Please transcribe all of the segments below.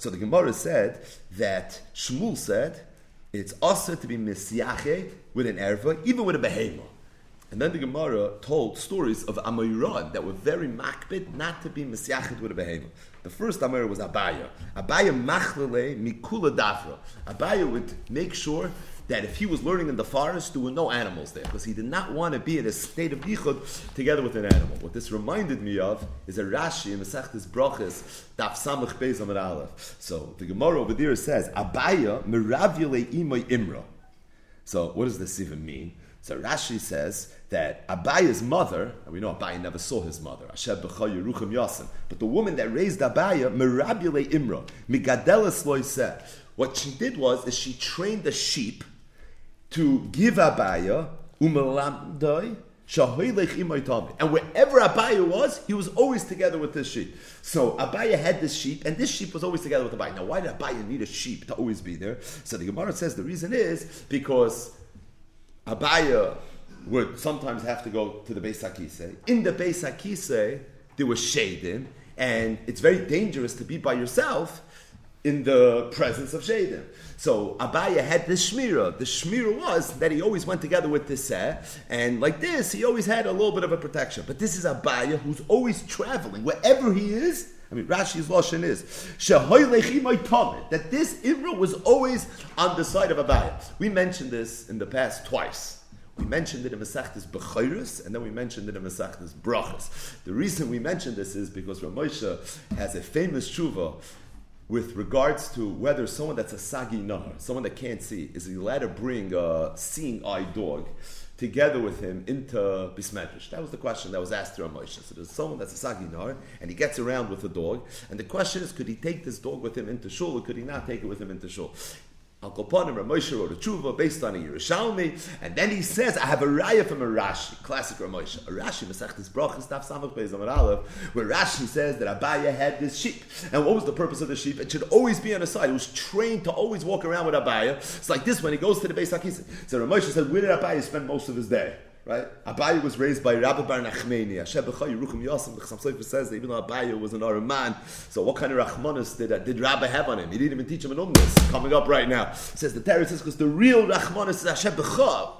So the Gemara said that Shmuel said it's also to be misyache with an erva, even with a behema. And then the Gemara told stories of Amoiran that were very makbid not to be misyachet with a behema. The first Amir was Abaya. Abaya machlele mikula dafra. Abaya would make sure that if he was learning in the forest, there were no animals there, because he did not want to be in a state of yichud together with an animal. What this reminded me of is a Rashi in Masechtas Brachas, Daf Samach Beis Amud Aleph. So the Gemara over there says, Abaya miravule imoy imra. So what does this even mean? So Rashi says that Abaya's mother, and we know Abaya never saw his mother, but the woman that raised Abaya, Mirabule Imra, Migadelis Loiseh, what she did was is she trained the sheep to give Abaya and wherever Abaya was, he was always together with this sheep. So Abaya had this sheep, and this sheep was always together with Abaya. Now, why did Abaya need a sheep to always be there? So the Gemara says the reason is because Abaya would sometimes have to go to the Beis Hakise. In the Beis Hakise, there was shadim, and it's very dangerous to be by yourself in the presence of Shadim. So Abaya had this shmira. The shmira was that he always went together with this seh, and like this, he always had a little bit of a protection. But this is Abaya who's always traveling wherever he is. I mean, Rashi's lashon is that this imra was always on the side of Abaya. We mentioned this in the past twice. We mentioned it in Masechtas Bechayrus, and then we mentioned it in Masechtas Brachas. The reason we mentioned this is because Ramosha has a famous tshuva with regards to whether someone that's a sagi nahar, someone that can't see, is he allowed to bring a seeing eye dog together with him into Bismedrash? That was the question that was asked to Ramosha. So there's someone that's a sagi nahar, and he gets around with the dog, and the question is, could he take this dog with him into shul, or could he not take it with him into shul? Al Kopanim, Ramosha wrote a tshuva based on a Yerushalmi, and then he says, I have a raya from a Rashi, classic Ramosha. A Rashi, Masechtes Brachas, Daf Samach Beis Amud Aleph, where Rashi says that Abaya had this sheep. And what was the purpose of the sheep? It should always be on the side. It was trained to always walk around with Abaya. It's like this when he goes to the Beis Hakisa. So Ramosha said, where did Abaya spend most of his day? Right? Was raised by Rabbah Bar Nachmani. Hashem B'chay Yeruchim Yosem. The Chassam Sofer says that even though Abaye was an Araman, so what kind of Rachmanis did, uh, did Rabbi have on him? He didn't even teach him an umnis. Coming up right now. It says the Torah says because the real Rachmanis is Hashem B'chay.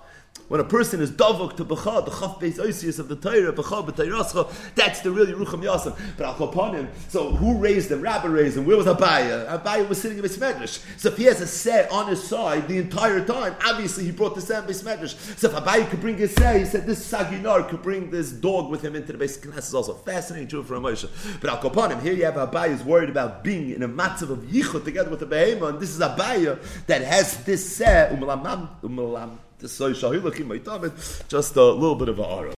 When a person is davok to b'cha, the chaf beis oisius of the Torah, b'cha b'tayrascha, that's the real Yerucham Yasam. But I'll upon him. So who raised him? Rabbi raised him. Where was Abaya? Abaya was sitting in Beis Medrash. So if he has a set on his side the entire time, obviously he brought the set in Beis Medrash. So if Abaya could bring his set, he said this Saginar could bring this dog with him into the Beis is also fascinating true for a Moshe. But I'll upon him. Here you have Abaya is worried about being in a matzav of yichud together with the behema, and this is Abaya that has this set. Umalam, umalam, just a little bit of a aura.